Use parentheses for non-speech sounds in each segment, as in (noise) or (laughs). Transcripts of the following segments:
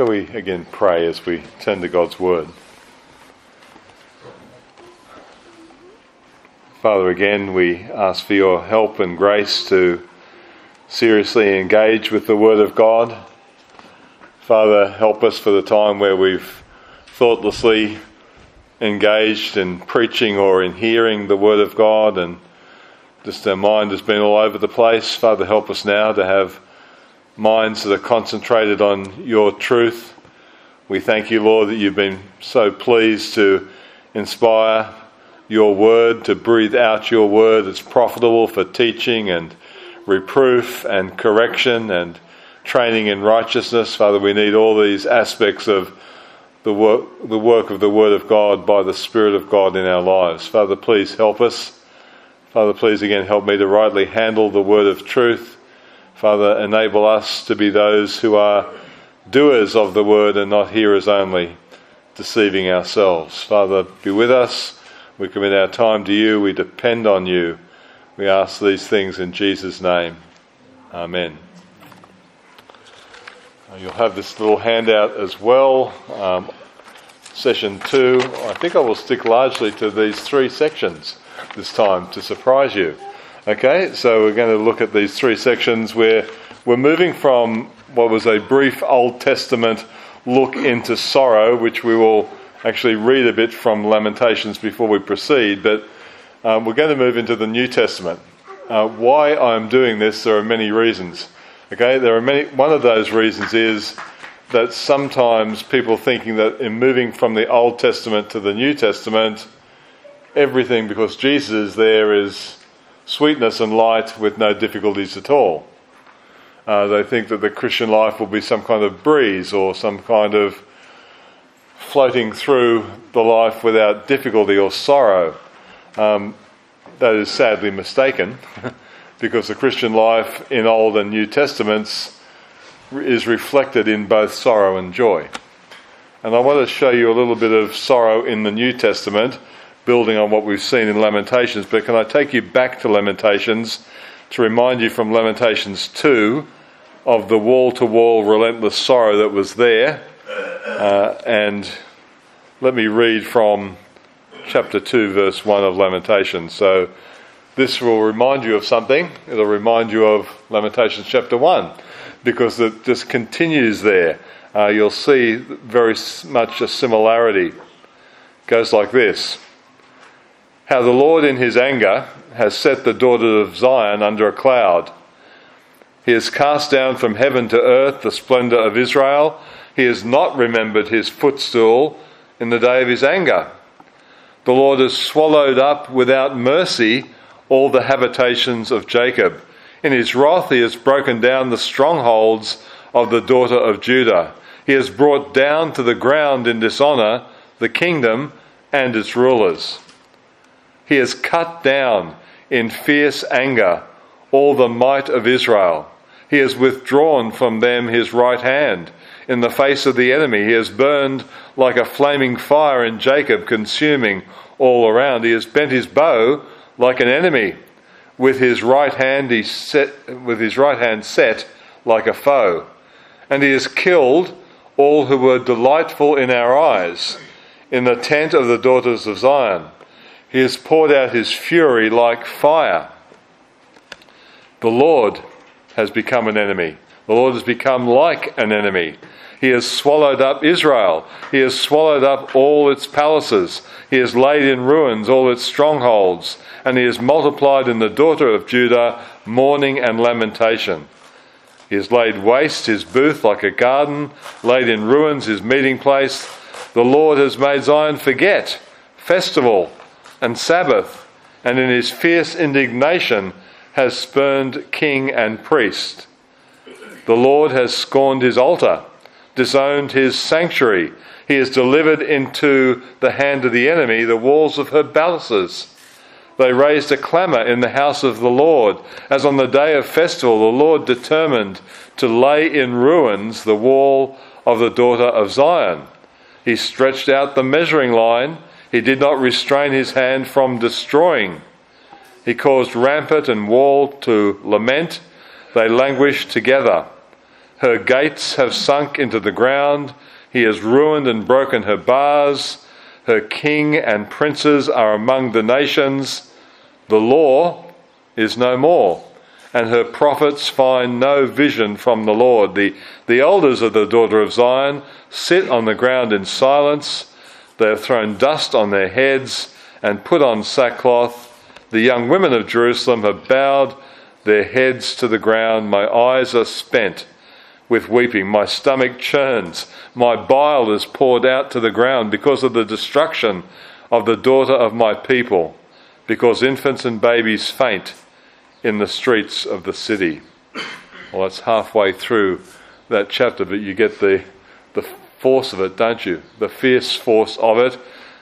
Shall we again pray as we turn to God's Word? Father, again, we ask for your help and grace to seriously engage with the Word of God. Father, help us for the time where we've thoughtlessly engaged in preaching or in hearing the Word of God and just our mind has been all over the place. Father, help us now to have minds that are concentrated on your truth. We thank you, Lord, that you've been so pleased to inspire your word, to breathe out your word that's profitable for teaching and reproof and correction and training in righteousness. Father, we need all these aspects of the work, the work of the Word of God by the Spirit of God in our lives. Father, please help us. Father, please again help me to rightly handle the Word of truth Father, enable us to be those who are doers of the word and not hearers only, deceiving ourselves. Father, be with us. We commit our time to you. We depend on you. We ask these things in Jesus' name. Amen. You'll have this little handout as well. Um, session two. I think I will stick largely to these three sections this time to surprise you. Okay, so we're going to look at these three sections where we're moving from what was a brief Old Testament look into sorrow, which we will actually read a bit from Lamentations before we proceed, but um, we're going to move into the New Testament. Uh, why I'm doing this, there are many reasons. Okay, there are many. One of those reasons is that sometimes people thinking that in moving from the Old Testament to the New Testament, everything because Jesus is there is sweetness and light with no difficulties at all. Uh, they think that the Christian life will be some kind of breeze or some kind of floating through the life without difficulty or sorrow. Um, that is sadly mistaken (laughs) because the Christian life in Old and New Testaments is reflected in both sorrow and joy. And I want to show you a little bit of sorrow in the New Testament building on what we've seen in Lamentations, but can I take you back to Lamentations to remind you from Lamentations 2 of the wall to wall relentless sorrow that was there? Uh, and let me read from chapter 2, verse 1 of Lamentations. So this will remind you of something. It'll remind you of Lamentations chapter 1 because it just continues there. Uh, you'll see very much a similarity. It goes like this how the Lord in his anger has set the daughter of Zion under a cloud. He has cast down from heaven to earth the splendour of Israel. He has not remembered his footstool in the day of his anger. The Lord has swallowed up without mercy all the habitations of Jacob. In his wrath, he has broken down the strongholds of the daughter of Judah. He has brought down to the ground in dishonour the kingdom and its rulers. He has cut down in fierce anger all the might of Israel. He has withdrawn from them his right hand. In the face of the enemy, he has burned like a flaming fire in Jacob, consuming all around. He has bent his bow like an enemy. With his right hand, he set, with his right hand set like a foe. And he has killed all who were delightful in our eyes in the tent of the daughters of Zion. He has poured out his fury like fire. The Lord has become an enemy. The Lord has become like an enemy. He has swallowed up Israel. He has swallowed up all its palaces. He has laid in ruins all its strongholds. And he has multiplied in the daughter of Judah mourning and lamentation. He has laid waste his booth like a garden, laid in ruins his meeting place. The Lord has made Zion forget festival and Sabbath, and in his fierce indignation has spurned king and priest. The Lord has scorned his altar, disowned his sanctuary. He has delivered into the hand of the enemy the walls of her palaces. They raised a clamour in the house of the Lord, as on the day of festival the Lord determined to lay in ruins the wall of the daughter of Zion. He stretched out the measuring line he did not restrain his hand from destroying. He caused rampart and wall to lament. They languished together. Her gates have sunk into the ground. He has ruined and broken her bars. Her king and princes are among the nations. The law is no more, and her prophets find no vision from the Lord. The, the elders of the daughter of Zion sit on the ground in silence. They have thrown dust on their heads and put on sackcloth. The young women of Jerusalem have bowed their heads to the ground. My eyes are spent with weeping. My stomach churns. My bile is poured out to the ground because of the destruction of the daughter of my people, because infants and babies faint in the streets of the city. Well, it's halfway through that chapter, but you get the, the force of it, don't you? The fierce force of it.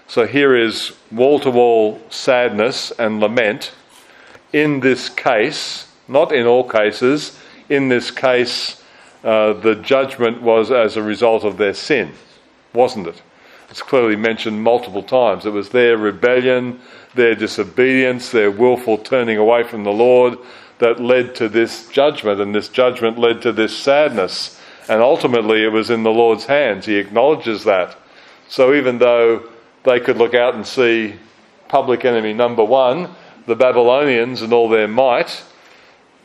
So here is wall to wall sadness and lament. In this case, not in all cases, in this case, uh, the judgment was as a result of their sin, wasn't it? It's clearly mentioned multiple times. It was their rebellion, their disobedience, their willful turning away from the Lord that led to this judgment, and this judgment led to this sadness. And ultimately, it was in the Lord's hands. He acknowledges that. So even though they could look out and see public enemy number one, the Babylonians and all their might,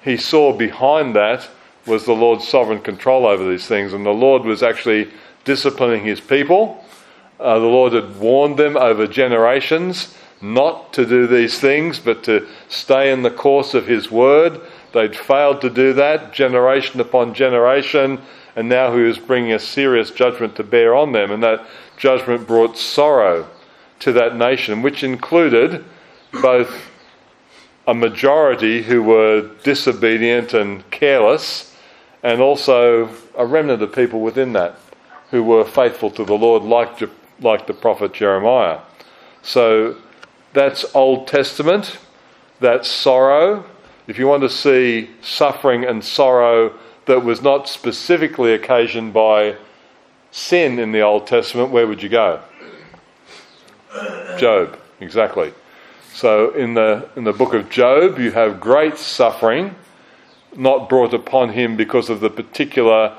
he saw behind that was the Lord's sovereign control over these things. And the Lord was actually disciplining his people. Uh, the Lord had warned them over generations not to do these things, but to stay in the course of his word. They'd failed to do that generation upon generation, and now he was bringing a serious judgment to bear on them. And that judgment brought sorrow to that nation, which included both a majority who were disobedient and careless, and also a remnant of people within that who were faithful to the Lord, like, like the prophet Jeremiah. So that's Old Testament, that's sorrow. If you want to see suffering and sorrow that was not specifically occasioned by sin in the Old Testament, where would you go? Job, exactly. So in the in the book of Job, you have great suffering, not brought upon him because of the particular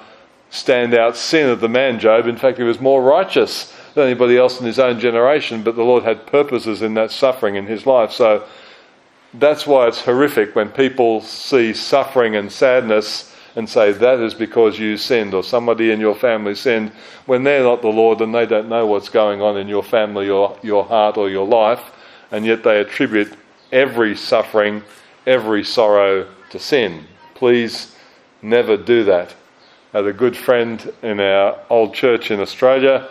standout sin of the man Job. In fact, he was more righteous than anybody else in his own generation, but the Lord had purposes in that suffering in his life. So that's why it's horrific when people see suffering and sadness and say that is because you sinned or somebody in your family sinned when they're not the Lord and they don't know what's going on in your family or your heart or your life, and yet they attribute every suffering, every sorrow to sin. Please never do that. I had a good friend in our old church in Australia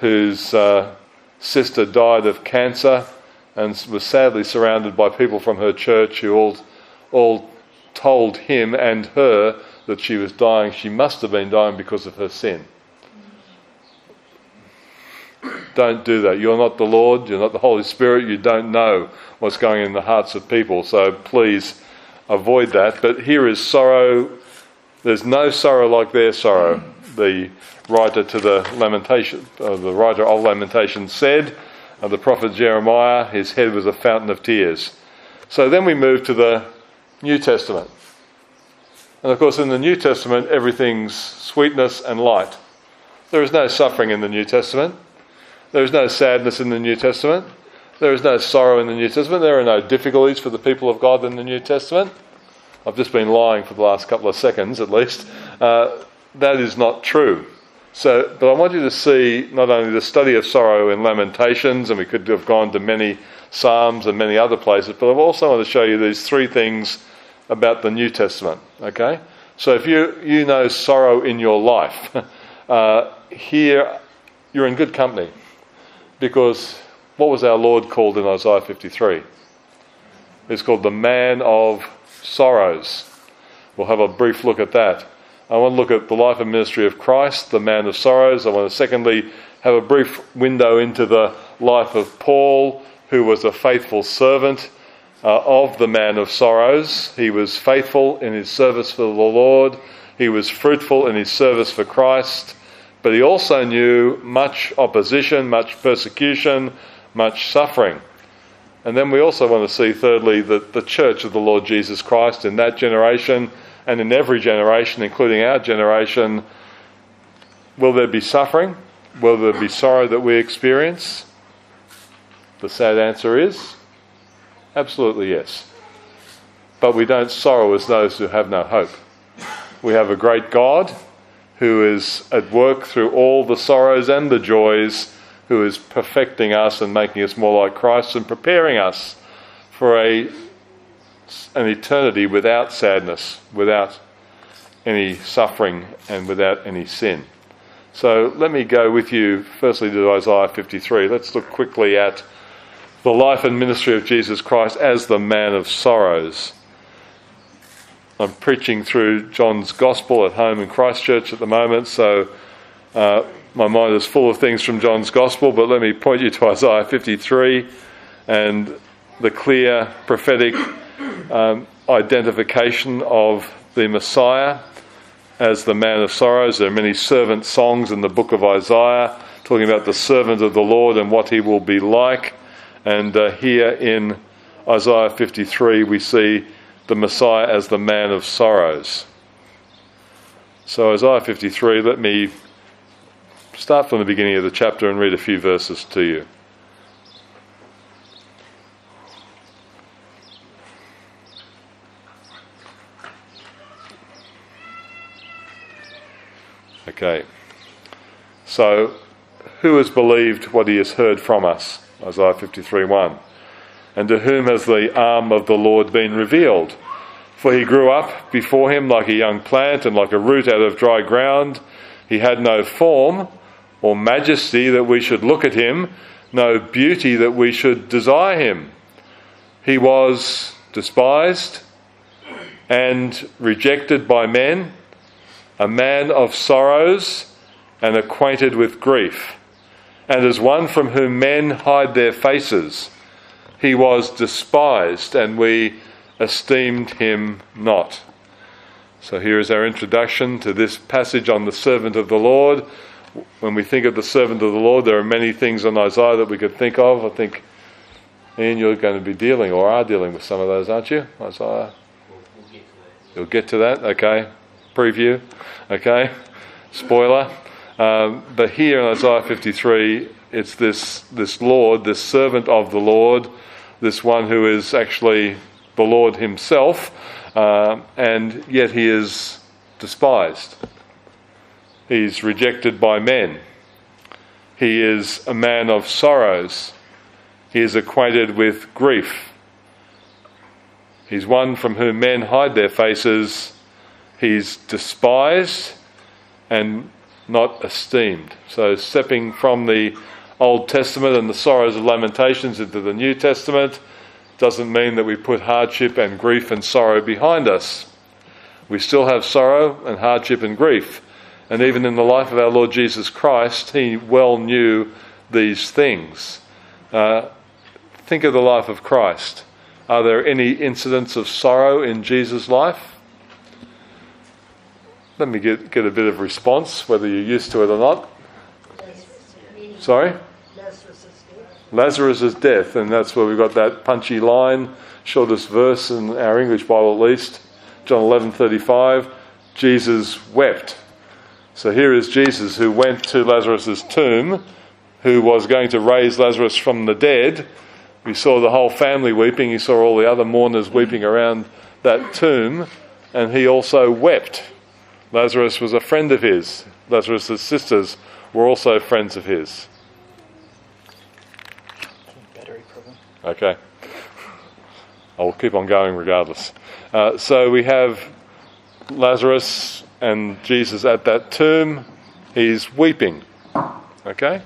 whose uh, sister died of cancer and was sadly surrounded by people from her church who all, all told him and her that she was dying, she must have been dying because of her sin. Don't do that. You're not the Lord, you're not the Holy Spirit, you don't know what's going in the hearts of people. So please avoid that. But here is sorrow. There's no sorrow like their sorrow. The writer to the lamentation, uh, the writer of Lamentation said, uh, the prophet Jeremiah, his head was a fountain of tears. So then we move to the New Testament. And of course, in the New Testament, everything's sweetness and light. There is no suffering in the New Testament. There is no sadness in the New Testament. There is no sorrow in the New Testament. There are no difficulties for the people of God in the New Testament. I've just been lying for the last couple of seconds at least. Uh, that is not true. So, but I want you to see not only the study of sorrow in Lamentations, and we could have gone to many Psalms and many other places, but I also want to show you these three things about the New Testament. Okay? So if you, you know sorrow in your life, (laughs) uh, here you're in good company. Because what was our Lord called in Isaiah 53? He's called the man of sorrows. We'll have a brief look at that. I want to look at the life and ministry of Christ, the man of sorrows. I want to secondly have a brief window into the life of Paul, who was a faithful servant uh, of the man of sorrows. He was faithful in his service for the Lord, he was fruitful in his service for Christ, but he also knew much opposition, much persecution, much suffering. And then we also want to see, thirdly, that the church of the Lord Jesus Christ in that generation and in every generation, including our generation, will there be suffering? Will there be sorrow that we experience? The sad answer is absolutely yes. But we don't sorrow as those who have no hope. We have a great God who is at work through all the sorrows and the joys, who is perfecting us and making us more like Christ and preparing us for a, an eternity without sadness, without any suffering, and without any sin. So let me go with you firstly to Isaiah 53. Let's look quickly at the life and ministry of Jesus Christ as the man of sorrows. I'm preaching through John's Gospel at home in Christchurch at the moment, so uh, my mind is full of things from John's Gospel, but let me point you to Isaiah 53 and the clear prophetic um, identification of the Messiah as the man of sorrows. There are many servant songs in the book of Isaiah talking about the servant of the Lord and what he will be like. And uh, here in Isaiah 53, we see the Messiah as the man of sorrows. So, Isaiah 53, let me start from the beginning of the chapter and read a few verses to you. Okay. So, who has believed what he has heard from us? Isaiah 53 1. And to whom has the arm of the Lord been revealed? For he grew up before him like a young plant and like a root out of dry ground. He had no form or majesty that we should look at him, no beauty that we should desire him. He was despised and rejected by men, a man of sorrows and acquainted with grief, and as one from whom men hide their faces he was despised, and we esteemed him not. So here is our introduction to this passage on the servant of the Lord. When we think of the servant of the Lord, there are many things in Isaiah that we could think of. I think, Ian, you're going to be dealing or are dealing with some of those, aren't you? Isaiah? You'll get to that, okay? Preview, okay? Spoiler. Um, but here in Isaiah 53, it's this, this Lord, this servant of the Lord, this one who is actually the Lord himself, uh, and yet he is despised. He's rejected by men. He is a man of sorrows. He is acquainted with grief. He's one from whom men hide their faces. He's despised and not esteemed. So, stepping from the Old Testament and the sorrows of lamentations into the New Testament doesn't mean that we put hardship and grief and sorrow behind us. We still have sorrow and hardship and grief. And even in the life of our Lord Jesus Christ, he well knew these things. Uh, think of the life of Christ. Are there any incidents of sorrow in Jesus' life? Let me get, get a bit of response, whether you're used to it or not. Sorry? Lazarus' death, and that's where we've got that punchy line, shortest verse in our English Bible at least, John 11:35. Jesus wept. So here is Jesus who went to Lazarus' tomb, who was going to raise Lazarus from the dead. We saw the whole family weeping. He saw all the other mourners weeping around that tomb, and he also wept. Lazarus was a friend of his. Lazarus' sisters were also friends of his. Okay. I'll keep on going regardless. Uh, so we have Lazarus and Jesus at that tomb. He's weeping. Okay?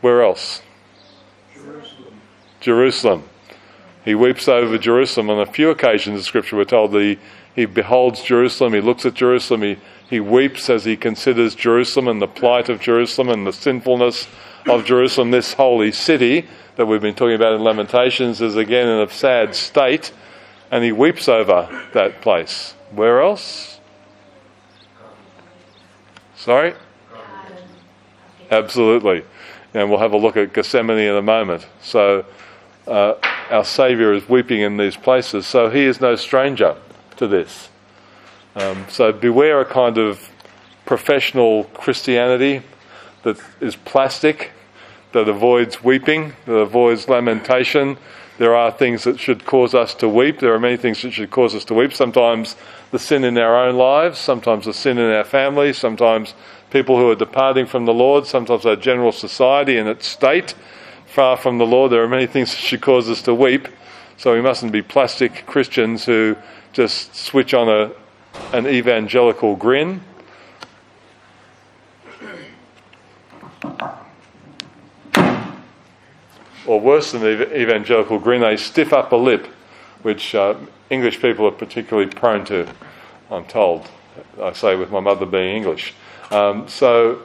Where else? Jerusalem. Jerusalem. He weeps over Jerusalem. On a few occasions in Scripture, we're told that he, beholds Jerusalem, he looks at Jerusalem, he, he weeps as he considers Jerusalem and the plight of Jerusalem and the sinfulness of Jerusalem, this holy city that we've been talking about in Lamentations is again in a sad state, and he weeps over that place. Where else? Sorry? Absolutely. And we'll have a look at Gethsemane in a moment. So, uh, our Saviour is weeping in these places, so he is no stranger to this. Um, so beware a kind of professional Christianity that is plastic, that avoids weeping, that avoids lamentation. There are things that should cause us to weep. There are many things that should cause us to weep. Sometimes the sin in our own lives, sometimes the sin in our families, sometimes people who are departing from the Lord, sometimes our general society and its state far from the Lord. There are many things that should cause us to weep. So we mustn't be plastic Christians who just switch on a, an evangelical grin. Or worse than the evangelical grin, a stiff upper lip, which uh, English people are particularly prone to, I'm told. I say with my mother being English. Um, so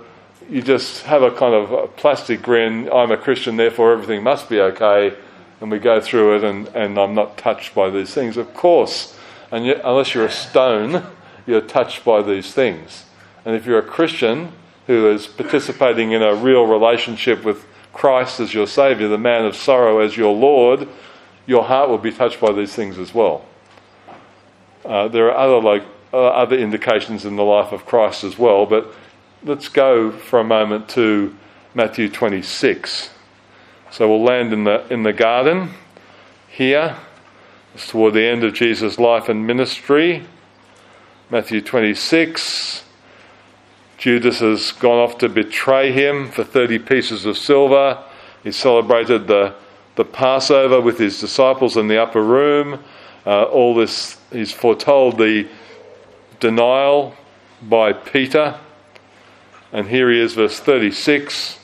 you just have a kind of a plastic grin, I'm a Christian, therefore everything must be okay, and we go through it, and, and I'm not touched by these things. Of course, and yet, unless you're a stone, you're touched by these things. And if you're a Christian who is participating in a real relationship with Christ as your Saviour, the man of sorrow as your Lord, your heart will be touched by these things as well. Uh, there are other like uh, other indications in the life of Christ as well, but let's go for a moment to Matthew 26. So we'll land in the in the garden here. It's toward the end of Jesus' life and ministry. Matthew 26. Judas has gone off to betray him for 30 pieces of silver. He celebrated the, the Passover with his disciples in the upper room. Uh, all this, he's foretold the denial by Peter. And here he is, verse 36.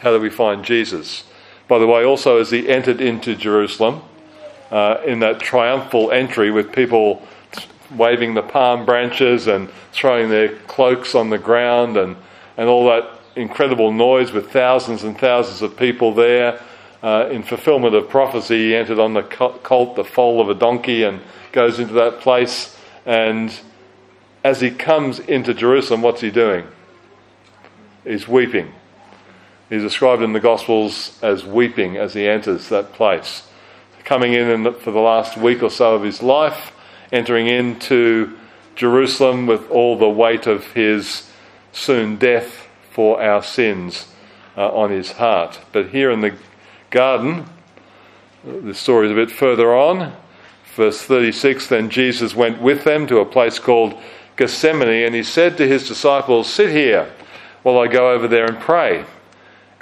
How do we find Jesus? By the way, also as he entered into Jerusalem, uh, in that triumphal entry with people waving the palm branches and throwing their cloaks on the ground and, and all that incredible noise with thousands and thousands of people there. Uh, in fulfillment of prophecy, he entered on the colt, the foal of a donkey, and goes into that place. And as he comes into Jerusalem, what's he doing? He's weeping. He's described in the Gospels as weeping as he enters that place. Coming in for the last week or so of his life, entering into Jerusalem with all the weight of his soon death for our sins uh, on his heart. But here in the garden, the story is a bit further on. Verse 36 Then Jesus went with them to a place called Gethsemane, and he said to his disciples, Sit here while I go over there and pray.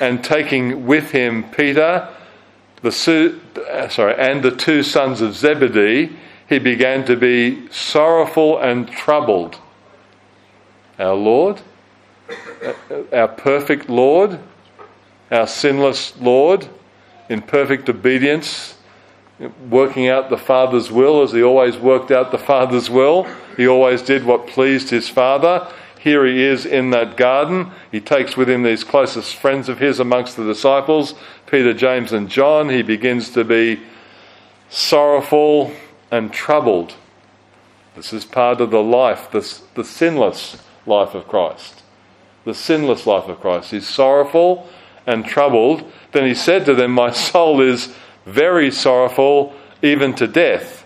And taking with him Peter, the uh, sorry, and the two sons of Zebedee, he began to be sorrowful and troubled. Our Lord, uh, our perfect Lord, our sinless Lord, in perfect obedience, working out the Father's will as he always worked out the Father's will. He always did what pleased his Father. Here he is in that garden. He takes with him these closest friends of his amongst the disciples, Peter, James, and John. He begins to be sorrowful, and troubled. This is part of the life, the, the sinless life of Christ. The sinless life of Christ. He's sorrowful and troubled. Then he said to them, My (laughs) soul is very sorrowful, even to death.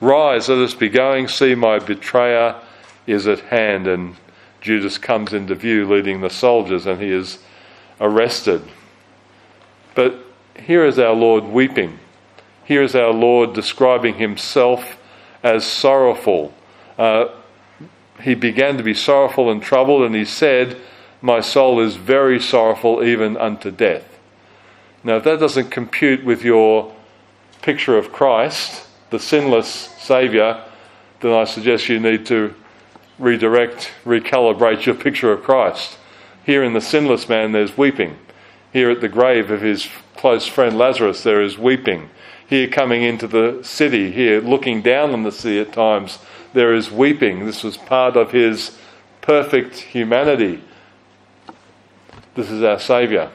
Rise, let us be going. See, my betrayer is at hand. And Judas comes into view leading the soldiers, and he is arrested. But here is our Lord weeping here is our Lord describing himself as sorrowful. Uh, he began to be sorrowful and troubled, and he said, My soul is very sorrowful, even unto death. Now, if that doesn't compute with your picture of Christ, the sinless Saviour, then I suggest you need to redirect, recalibrate your picture of Christ. Here in the sinless man, there's weeping. Here at the grave of his close friend Lazarus, there is weeping. Here coming into the city, here looking down on the sea at times, there is weeping. This was part of his perfect humanity. This is our Saviour.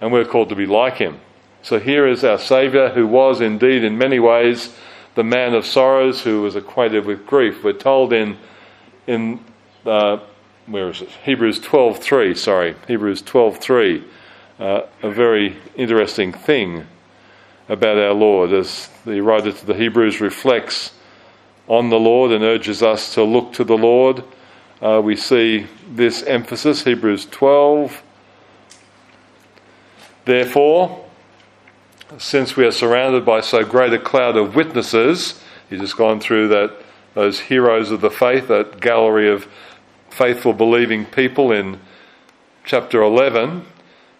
And we're called to be like him. So here is our Saviour, who was indeed in many ways the man of sorrows, who was acquainted with grief. We're told in in uh, where is it? Hebrews 12:3. Sorry, Hebrews 12:3. Uh, a very interesting thing about our Lord, as the writer to the Hebrews reflects on the Lord and urges us to look to the Lord. Uh, we see this emphasis, Hebrews 12. Therefore, since we are surrounded by so great a cloud of witnesses, he's just gone through that those heroes of the faith, that gallery of faithful believing people in chapter 11.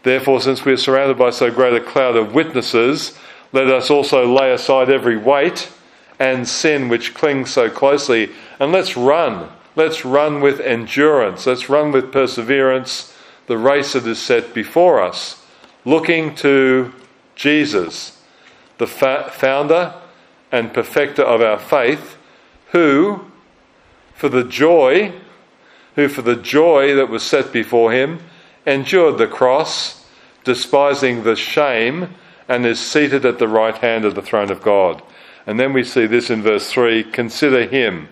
Therefore, since we are surrounded by so great a cloud of witnesses, let us also lay aside every weight and sin which clings so closely, and let's run. Let's run with endurance. Let's run with perseverance the race that is set before us, looking to Jesus, the fa- founder and perfecter of our faith, who, for the joy, who for the joy that was set before him, endured the cross, despising the shame, and is seated at the right hand of the throne of God. And then we see this in verse 3 consider him.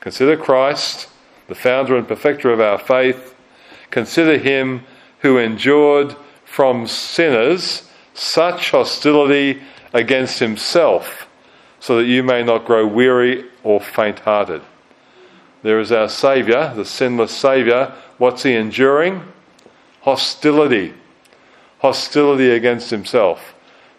Consider Christ, the founder and perfecter of our faith. Consider him who endured from sinners such hostility against himself, so that you may not grow weary or faint hearted. There is our Saviour, the sinless Saviour. What's he enduring? Hostility. Hostility against himself.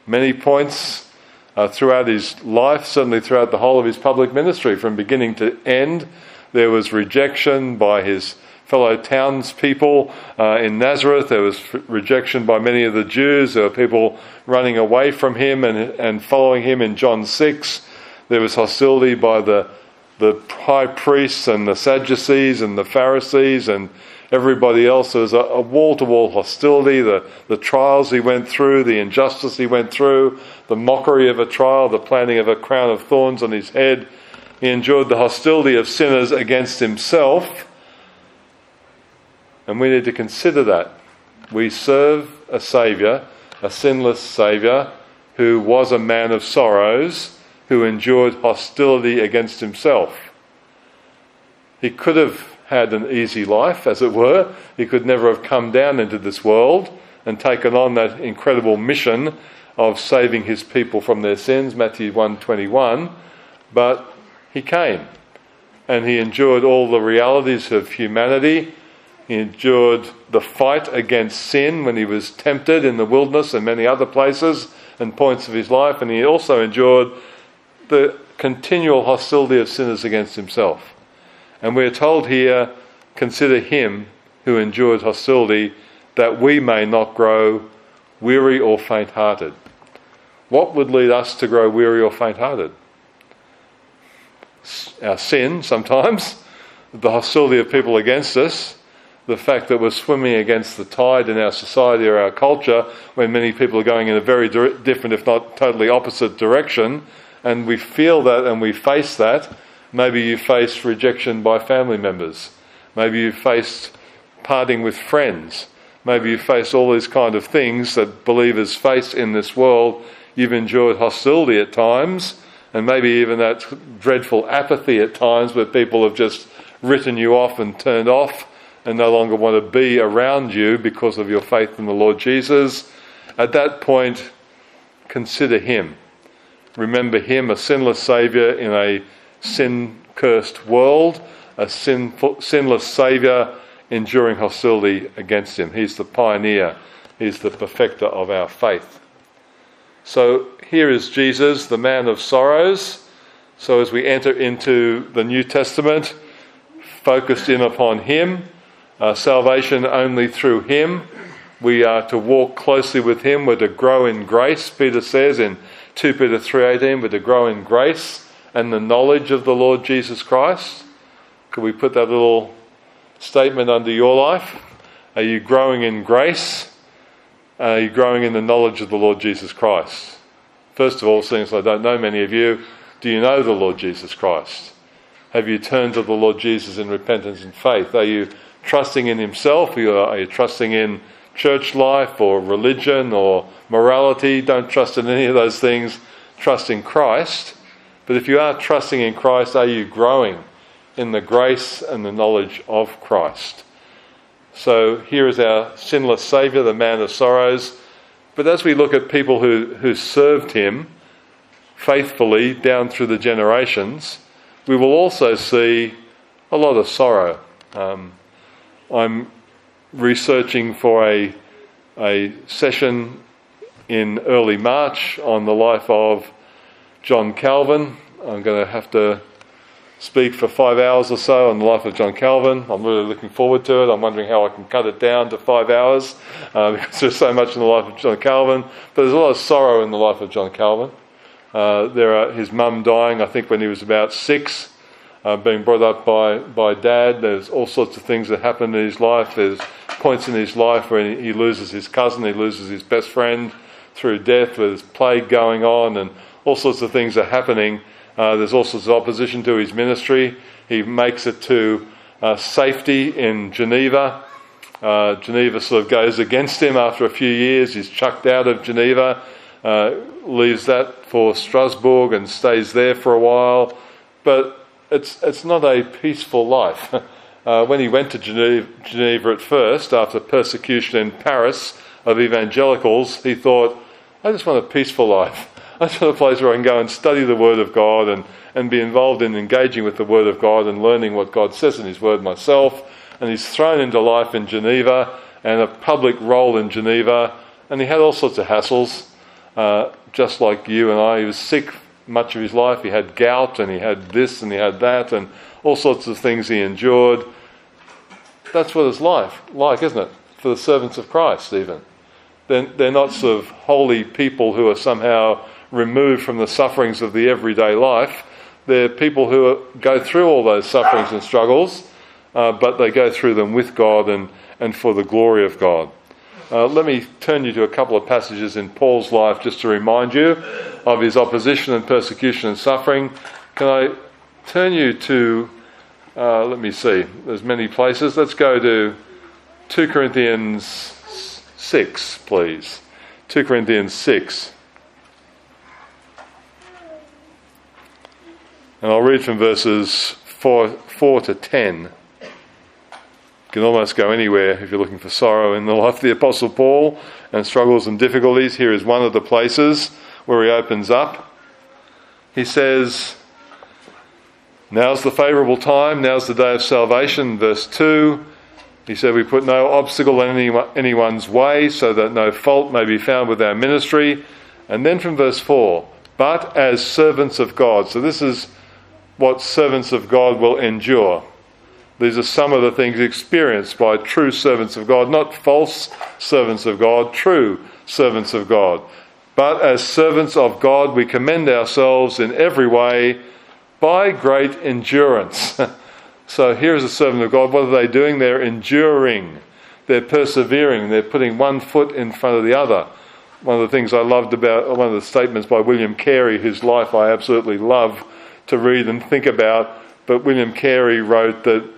Many points uh, throughout his life, certainly throughout the whole of his public ministry, from beginning to end, there was rejection by his fellow townspeople uh, in Nazareth. There was rejection by many of the Jews. There were people running away from him and, and following him in John 6. There was hostility by the, the high priests and the Sadducees and the Pharisees and everybody else. There was a wall to wall hostility, the, the trials he went through, the injustice he went through, the mockery of a trial, the planting of a crown of thorns on his head. He endured the hostility of sinners against himself and we need to consider that. We serve a Saviour, a sinless Saviour, who was a man of sorrows, who endured hostility against himself. He could have had an easy life, as it were. He could never have come down into this world and taken on that incredible mission of saving his people from their sins, Matthew 121. But he came and he endured all the realities of humanity he endured the fight against sin when he was tempted in the wilderness and many other places and points of his life, and he also endured the continual hostility of sinners against himself. And we're told here, consider him who endured hostility that we may not grow weary or faint hearted. What would lead us to grow weary or faint hearted? Our sin, sometimes, (laughs) the hostility of people against us, the fact that we're swimming against the tide in our society or our culture when many people are going in a very different, if not totally opposite direction, and we feel that and we face that. Maybe you face rejection by family members. Maybe you faced parting with friends. Maybe you face all these kind of things that believers face in this world. You've endured hostility at times, and maybe even that dreadful apathy at times where people have just written you off and turned off and no longer want to be around you because of your faith in the Lord Jesus, at that point, consider Him. Remember Him, a sinless Saviour in a sin cursed world, a sinful, sinless Saviour enduring hostility against Him. He's the pioneer, He's the perfecter of our faith. So here is Jesus, the man of sorrows. So as we enter into the New Testament, focused in upon Him, uh, salvation only through Him. We are to walk closely with Him. We're to grow in grace. Peter says in 2 Peter 3:18, we're to grow in grace and the knowledge of the Lord Jesus Christ. Could we put that little statement under your life? Are you growing in grace? Are you growing in the knowledge of the Lord Jesus Christ? First of all, since I don't know many of you, do you know the Lord Jesus Christ? Have you turned to the Lord Jesus in repentance and faith? Are you trusting in Himself? Are you trusting in church life or religion or morality? Don't trust in any of those things. Trust in Christ. But if you are trusting in Christ, are you growing in the grace and the knowledge of Christ? So here is our sinless Saviour, the man of sorrows. But as we look at people who, who served him faithfully down through the generations, we will also see a lot of sorrow. Um, I'm researching for a, a session in early March on the life of John Calvin. I'm going to have to speak for five hours or so on the life of John Calvin. I'm really looking forward to it. I'm wondering how I can cut it down to five hours uh, (laughs) because there's so much in the life of John Calvin. But there's a lot of sorrow in the life of John Calvin. Uh, there are his mum dying, I think, when he was about six, uh, being brought up by, by dad. There's all sorts of things that happen in his life. There's points in his life where he loses his cousin, he loses his best friend through death, there's plague going on, and all sorts of things are happening. Uh, there's all sorts of opposition to his ministry. He makes it to uh, safety in Geneva. Uh, Geneva sort of goes against him after a few years. He's chucked out of Geneva, uh, leaves that for Strasbourg and stays there for a while. But it's, it's not a peaceful life. (laughs) Uh, when he went to Geneva, Geneva at first, after persecution in Paris of evangelicals, he thought, I just want a peaceful life. (laughs) I just want a place where I can go and study the Word of God and, and be involved in engaging with the Word of God and learning what God says in His Word myself. And he's thrown into life in Geneva and a public role in Geneva. And he had all sorts of hassles, uh, just like you and I. He was sick much of his life. He had gout and he had this and he had that and all sorts of things he endured. That's what it's life like, isn't it? For the servants of Christ, even. They're, they're not sort of holy people who are somehow removed from the sufferings of the everyday life. They're people who go through all those sufferings and struggles, uh, but they go through them with God and, and for the glory of God. Uh, let me turn you to a couple of passages in Paul's life just to remind you of his opposition and persecution and suffering. Can I turn you to, uh, let me see, there's many places. Let's go to 2 Corinthians 6, please. 2 Corinthians 6. And I'll read from verses 4, 4 to 10 can almost go anywhere if you're looking for sorrow in the (laughs) life of the Apostle Paul and struggles and difficulties. Here is one of the places where he opens up. He says, Now's the favourable time, now's the day of salvation. Verse 2, he said, We put no obstacle in anyone's way so that no fault may be found with our ministry. And then from verse 4, but as servants of God. So this is what servants of God will endure. These are some of the things experienced by true servants of God, not false servants of God, true servants of God. But as servants of God, we commend ourselves in every way by great endurance. (laughs) so here is a servant of God. What are they doing? They're enduring, they're persevering, they're putting one foot in front of the other. One of the things I loved about one of the statements by William Carey, whose life I absolutely love to read and think about. But William Carey wrote that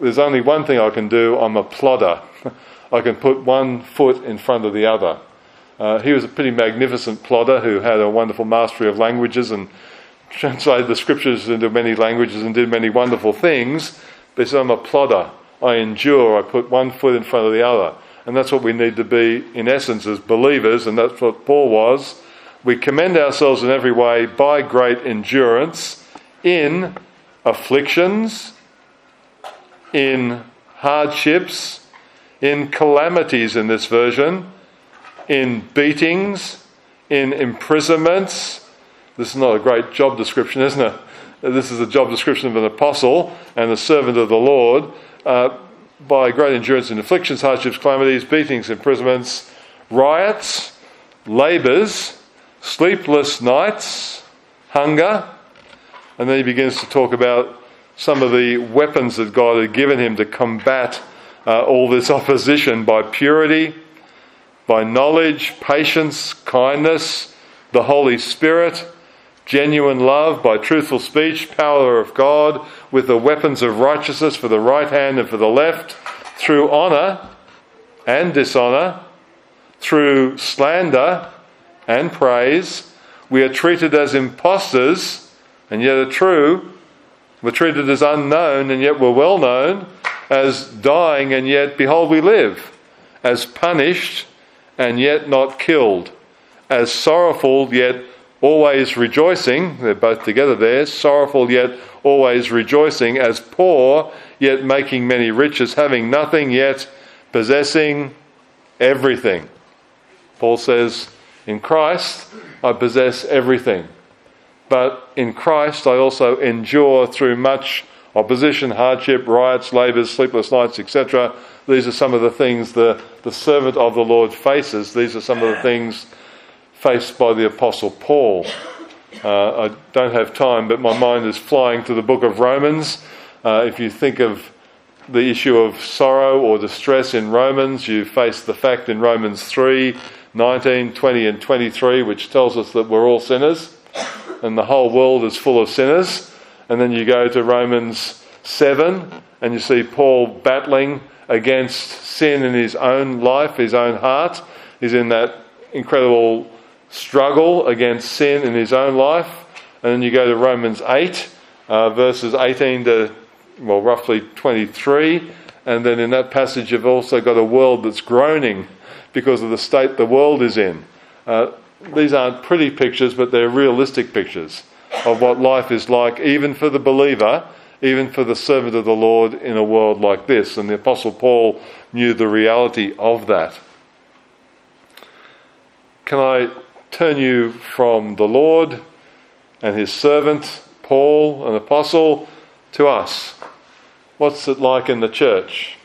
there's only one thing I can do I'm a plodder. (laughs) I can put one foot in front of the other. Uh, he was a pretty magnificent plodder who had a wonderful mastery of languages and (laughs) translated the scriptures into many languages and did many wonderful things. But he said, I'm a plodder. I endure. I put one foot in front of the other. And that's what we need to be, in essence, as believers, and that's what Paul was. We commend ourselves in every way by great endurance in afflictions in hardships, in calamities in this version, in beatings, in imprisonments. This is not a great job description, isn't it? this is the job description of an apostle and a servant of the Lord, uh, by great endurance in afflictions, hardships, calamities, beatings, imprisonments, riots, labours, sleepless nights, hunger. And then he begins to talk about some of the weapons that God had given him to combat uh, all this opposition by purity, by knowledge, patience, kindness, the Holy Spirit, genuine love, by truthful speech, power of God, with the weapons of righteousness for the right hand and for the left, through honour and dishonour, through slander and praise. We are treated as impostors and yet are true. We're treated as unknown and yet we're well known, as dying and yet behold we live, as punished and yet not killed, as sorrowful yet always rejoicing, they're both together there, sorrowful yet always rejoicing, as poor yet making many riches, having nothing yet possessing everything. Paul says, In Christ I possess everything. But in Christ I also endure through much opposition, hardship, riots, labours, sleepless nights, etc. These are some of the things the, the servant of the Lord faces. These are some of the things faced by the Apostle Paul. Uh, I don't have time, but my mind is flying to the book of Romans. Uh, if you think of the issue of sorrow or distress in Romans, you face the fact in Romans 3 19, 20, and 23, which tells us that we're all sinners and the whole world is full of sinners. And then you go to Romans 7 and you see Paul battling against sin in his own life, his own heart. He's in that incredible struggle against sin in his own life. And then you go to Romans 8, uh, verses 18 to, well, roughly 23. And then in that passage, you've also got a world that's groaning because of the state the world is in. Uh, these aren't pretty pictures, but they're realistic pictures of what life is like, even for the believer, even for the servant of the Lord in a world like this. And the Apostle Paul knew the reality of that. Can I turn you from the Lord and his servant, Paul, an apostle, to us. What's it like in the church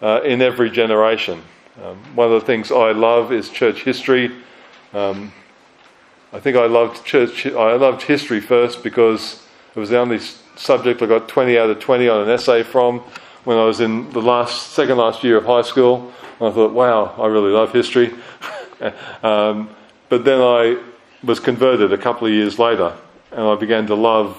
uh, in every generation? Um, one of the things I love is church history. Um, I think I loved church. I loved history first because it was the only subject I got 20 out of 20 on an essay from when I was in the last second last year of high school. And I thought, wow, I really love history. (laughs) um, but then I was converted a couple of years later, and I began to love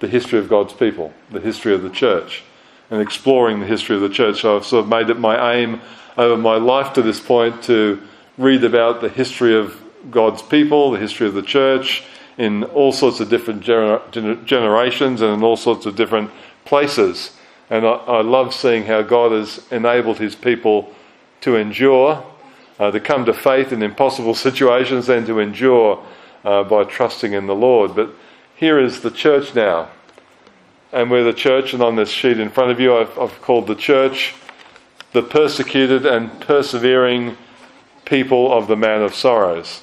the history of God's people, the history of the church, and exploring the history of the church. So I've sort of made it my aim over my life to this point to read about the history of God's people, the history of the church, in all sorts of different gener- generations and in all sorts of different places. And I, I love seeing how God has enabled his people to endure uh, to come to faith in impossible (laughs) situations and to endure uh, by trusting in the Lord. But here is the church now. And we're the church, and on this sheet in front of you, I've, I've called the church the persecuted and persevering people of the man of sorrows.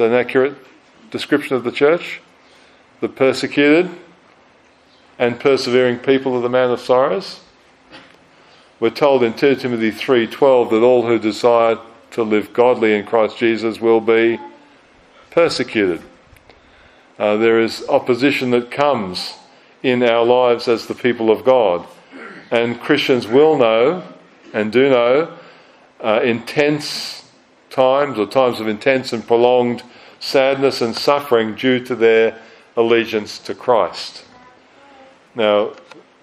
An accurate description of the church? The persecuted and persevering people of the man of sorrows? We're told in 2 Timothy 3:12 that all who desire to live godly in Christ Jesus will be persecuted. Uh, there is opposition that comes in our lives as the people of God. And Christians will know and do know uh, intense times or times of intense and prolonged sadness and suffering due to their allegiance to Christ. Now,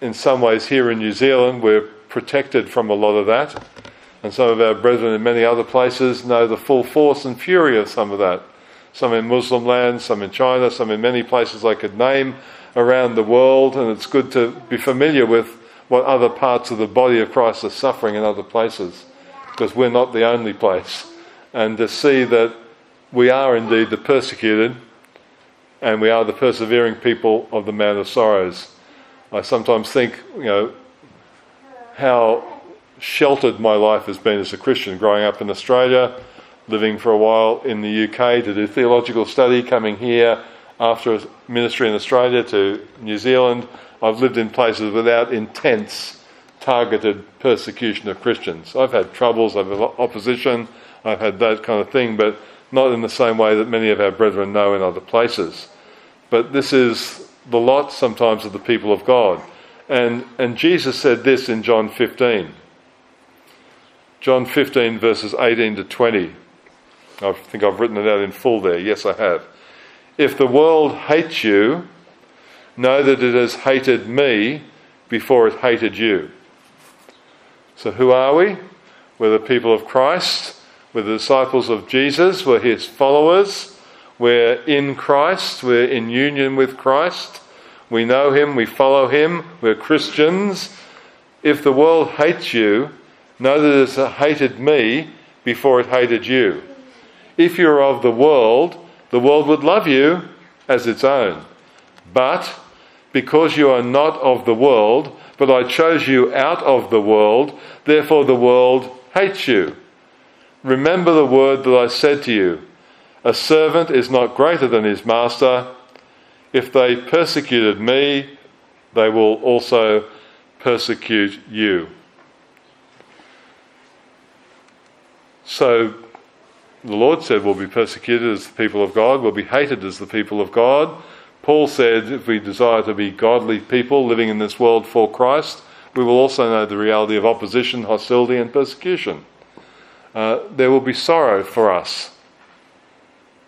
in some ways, here in New Zealand, we're protected from a lot of that. And some of our brethren in many other places know the full force and fury of some of that. Some in Muslim lands, some in China, some in many places I could name around the world. And it's good to be familiar with what other parts of the body of Christ are suffering in other places, because we're not the only place. And to see that we are indeed the persecuted and we are the persevering people of the man of sorrows. I sometimes think, you know, how sheltered my life has been as a Christian, growing up in Australia, living for a while in the UK to do theological study, coming here after ministry in Australia to New Zealand, I've lived in places without intense, targeted persecution of Christians. I've had troubles, I've had opposition, I've had that kind of thing, but not in the same way that many of our brethren know in other places. But this is the lot sometimes of the people of God. And, and Jesus said this in John 15. John 15, verses 18 to 20. I think I've written it out in full there. Yes, I have. If the world hates you, know that it has hated me before it hated you. So, who are we? We're the people of Christ. We're the disciples of Jesus. We're his followers. We're in Christ. We're in union with Christ. We know him. We follow him. We're Christians. If the world hates you, know that it hated me before it hated you. If you're of the world, the world would love you as its own. But because you are not of the world, but I chose you out of the world, therefore the world hates you. Remember the word that I said to you A servant is not greater than his master. If they persecuted me, they will also persecute you. So the Lord said we'll be persecuted as the people of God, we'll be hated as the people of God. Paul said if we desire to be godly people living in this world for Christ, we will also know the reality of opposition, hostility, and persecution. Uh, there will be sorrow for us.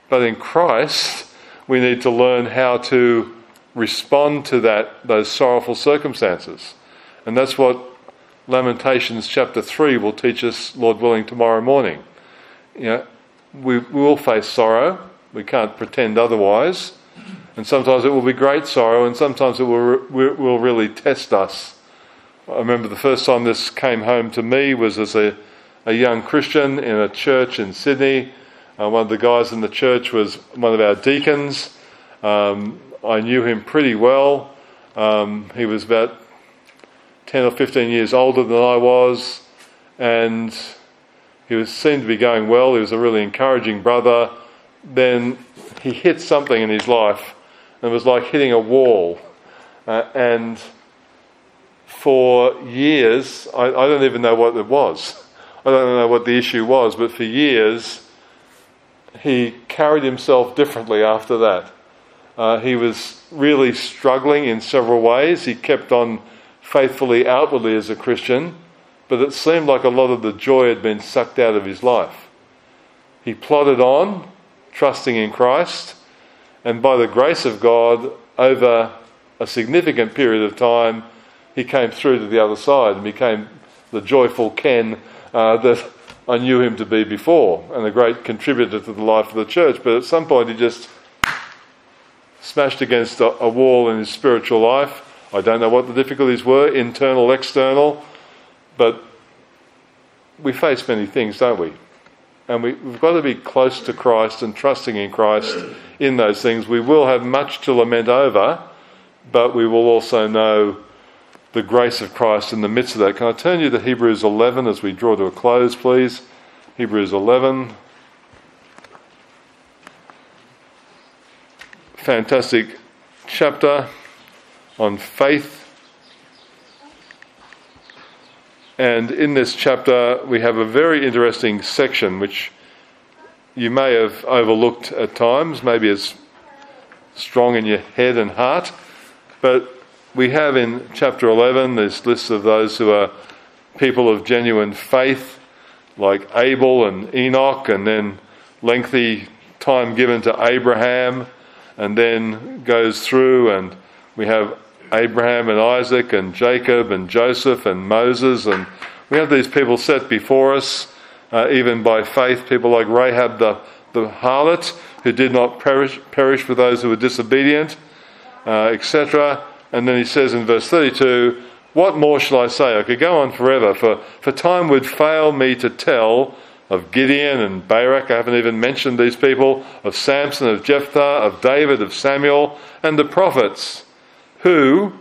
But in Christ, we need to learn how to respond to that, those sorrowful circumstances. And that's what Lamentations chapter 3 will teach us, Lord willing, tomorrow morning. You know, we, we will face sorrow. We can't pretend otherwise. And sometimes it will be great sorrow, and sometimes it will, will really test us. I remember the first time this came home to me was as a, a young Christian in a church in Sydney. Uh, one of the guys in the church was one of our deacons. Um, I knew him pretty well. Um, he was about 10 or 15 years older than I was, and he was, seemed to be going well. He was a really encouraging brother. Then he hit something in his life, and it was like hitting a wall. Uh, and for years, I, I don't even know what it was. I don't know what the issue was, but for years, he carried himself differently after that. Uh, he was really struggling in several ways. He kept on faithfully outwardly as a Christian, but it seemed like a lot of the joy had been sucked out of his life. He plodded on, trusting in Christ, and by the grace of God, over a significant period of time, he came through to the other side and became the joyful Ken uh, that I knew him to be before, and a great contributor to the life of the church. But at some point, he just smashed against a, a wall in his spiritual life. I don't know what the difficulties were, internal, external. But we face many things, don't we? And we, have got to be close to Christ and trusting in Christ in those things. We will have much to lament over, but we will also know the grace of Christ in the midst of that. Can I turn you to Hebrews 11 as we draw to a close, please? Hebrews 11. Fantastic chapter on faith And in this chapter, we have a very interesting section which you may have overlooked at times, maybe it's strong in your head and heart. But we have in chapter 11 this list of those who are people of genuine faith, like Abel and Enoch, and then lengthy time given to Abraham, and then goes through, and we have Abraham and Isaac and Jacob and Joseph and Moses. And we have these people set before us, uh, even by faith, people like Rahab the, the harlot, who did not perish, perish with those who were disobedient, uh, etc. And then he says in verse 32, What more shall I say? I could go on forever, for, for time would fail me to tell of Gideon and Barak. I haven't even mentioned these people, of Samson, of Jephthah, of David, of Samuel, and the prophets who,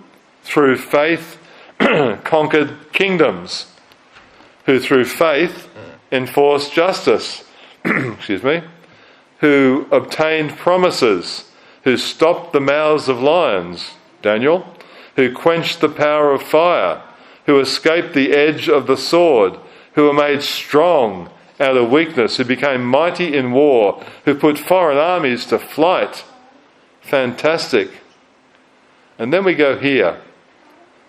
through faith, (clears throat) conquered kingdoms, who through faith enforced justice, (clears throat) excuse me, who obtained promises, who stopped the mouths of lions, Daniel, who quenched the power of fire, who escaped the edge of the sword, who were made strong out of weakness, who became mighty in war, who put foreign armies to flight. Fantastic. And then we go here.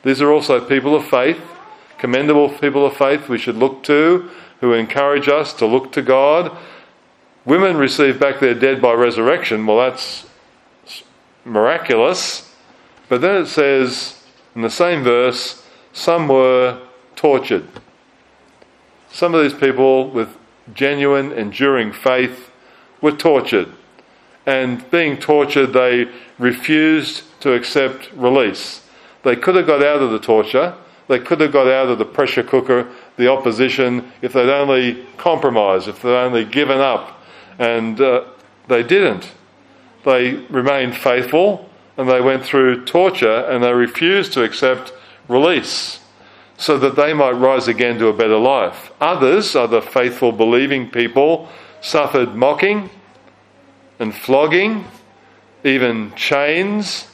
These are also people of faith, commendable people of faith we should look to, who encourage us to look to God. Women receive back their dead by resurrection. Well, that's miraculous. But then it says in the same verse, some were tortured. Some of these people with genuine, enduring faith were tortured. And being tortured, they refused to accept release. They could have got out of the torture, they could have got out of the pressure cooker, the opposition, if they'd only compromised, if they'd only given up. And uh, they didn't. They remained faithful and they went through torture and they refused to accept release so that they might rise again to a better life. Others, other faithful, believing people, suffered mocking and flogging, even chains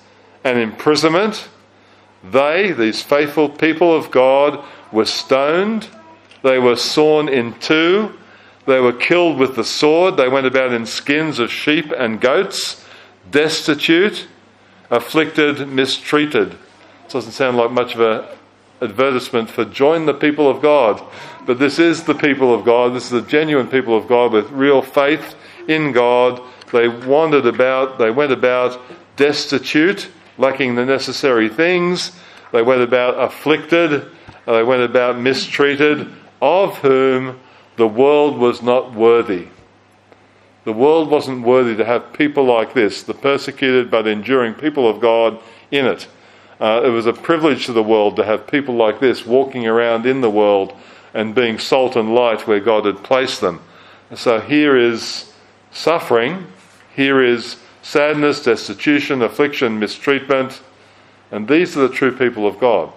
and imprisonment. They, these faithful people of God, were stoned, they were sawn in two, they were killed with the sword, they went about in skins of sheep and goats, destitute, afflicted, mistreated. Doesn't sound like much of an advertisement for join the people of God. But this is the people of God. This is the genuine people of God with real faith in God. They wandered about, they went about destitute, lacking the necessary things. They went about afflicted, they went about mistreated, of whom the world was not worthy. The world wasn't worthy to have people like this, the persecuted but enduring people of God, in it. Uh, it was a privilege to the world to have people like this walking around in the world and being salt and light where God had placed them. So here is suffering, here is sadness, destitution, affliction, mistreatment, and these are the true people of God.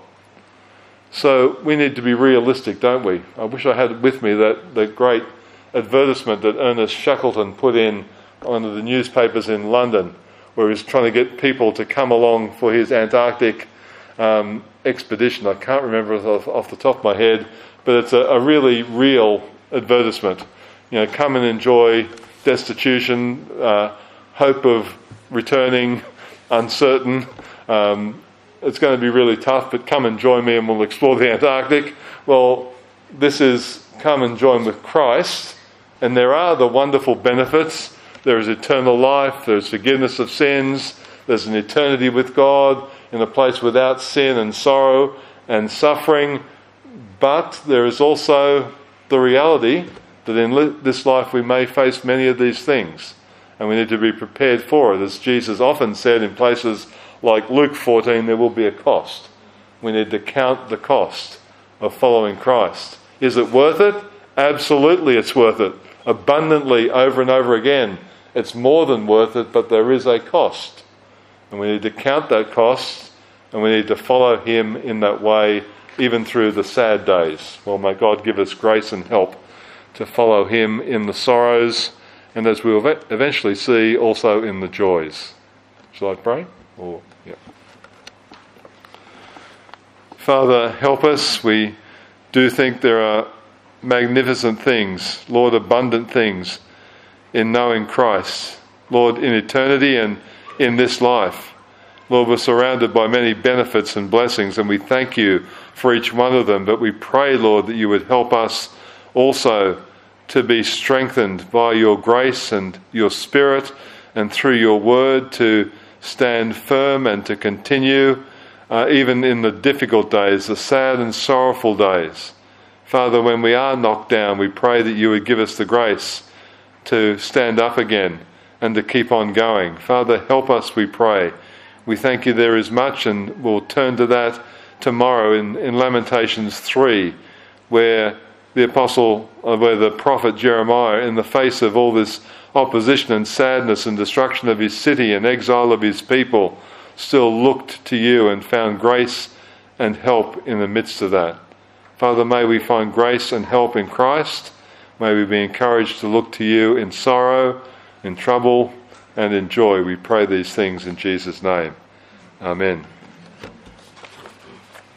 So we need to be realistic, don't we? I wish I had with me that, that great advertisement that Ernest Shackleton put in one of the newspapers in London where he's trying to get people to come along for his Antarctic um, expedition. I can't remember off, off, the top of my head, but it's a, a, really real advertisement. You know, come and enjoy destitution, uh, hope of returning, uncertain. Um, it's going to be really tough, but come and join me and we'll explore the Antarctic. Well, this is come and join with Christ, and there are the wonderful benefits there is eternal life, there's forgiveness of sins, there's an eternity with God in a place without sin and sorrow and suffering. But there is also the reality that in this life we may face many of these things. And we need to be prepared for it. As Jesus often said in places like Luke 14, there will be a cost. We need to count the cost of following Christ. Is it worth it? Absolutely, it's worth it. Abundantly, over and over again. It's more than worth it, but there is a cost. And we need to count that cost and we need to follow Him in that way, even through the sad days. Well, may God give us grace and help to follow Him in the sorrows and as we'll eventually see, also in the joys. Shall I pray? Or, yeah. Father, help us. We do think there are magnificent things, Lord, abundant things in knowing Christ. Lord, in eternity and in this life. Lord, we're surrounded by many benefits and blessings, and we thank you for each one of them. But we pray, Lord, that you would help us also to be strengthened by your grace and your spirit, and through your word to stand firm and to continue, uh, even in the difficult days, the sad and sorrowful days. Father, when we are knocked down, we pray that you would give us the grace to stand up again and to keep on going. Father, help us, we pray. We thank you there is much, and we'll turn to that tomorrow in, in Lamentations 3, where the apostle, uh, where the prophet Jeremiah, in the face of all this opposition and sadness and destruction of his city and exile of his people, still looked to you and found grace and help in the midst of that. Father, may we find grace and help in Christ. May we be encouraged to look to you in sorrow, in trouble, and in joy. We pray these things in Jesus' name. Amen.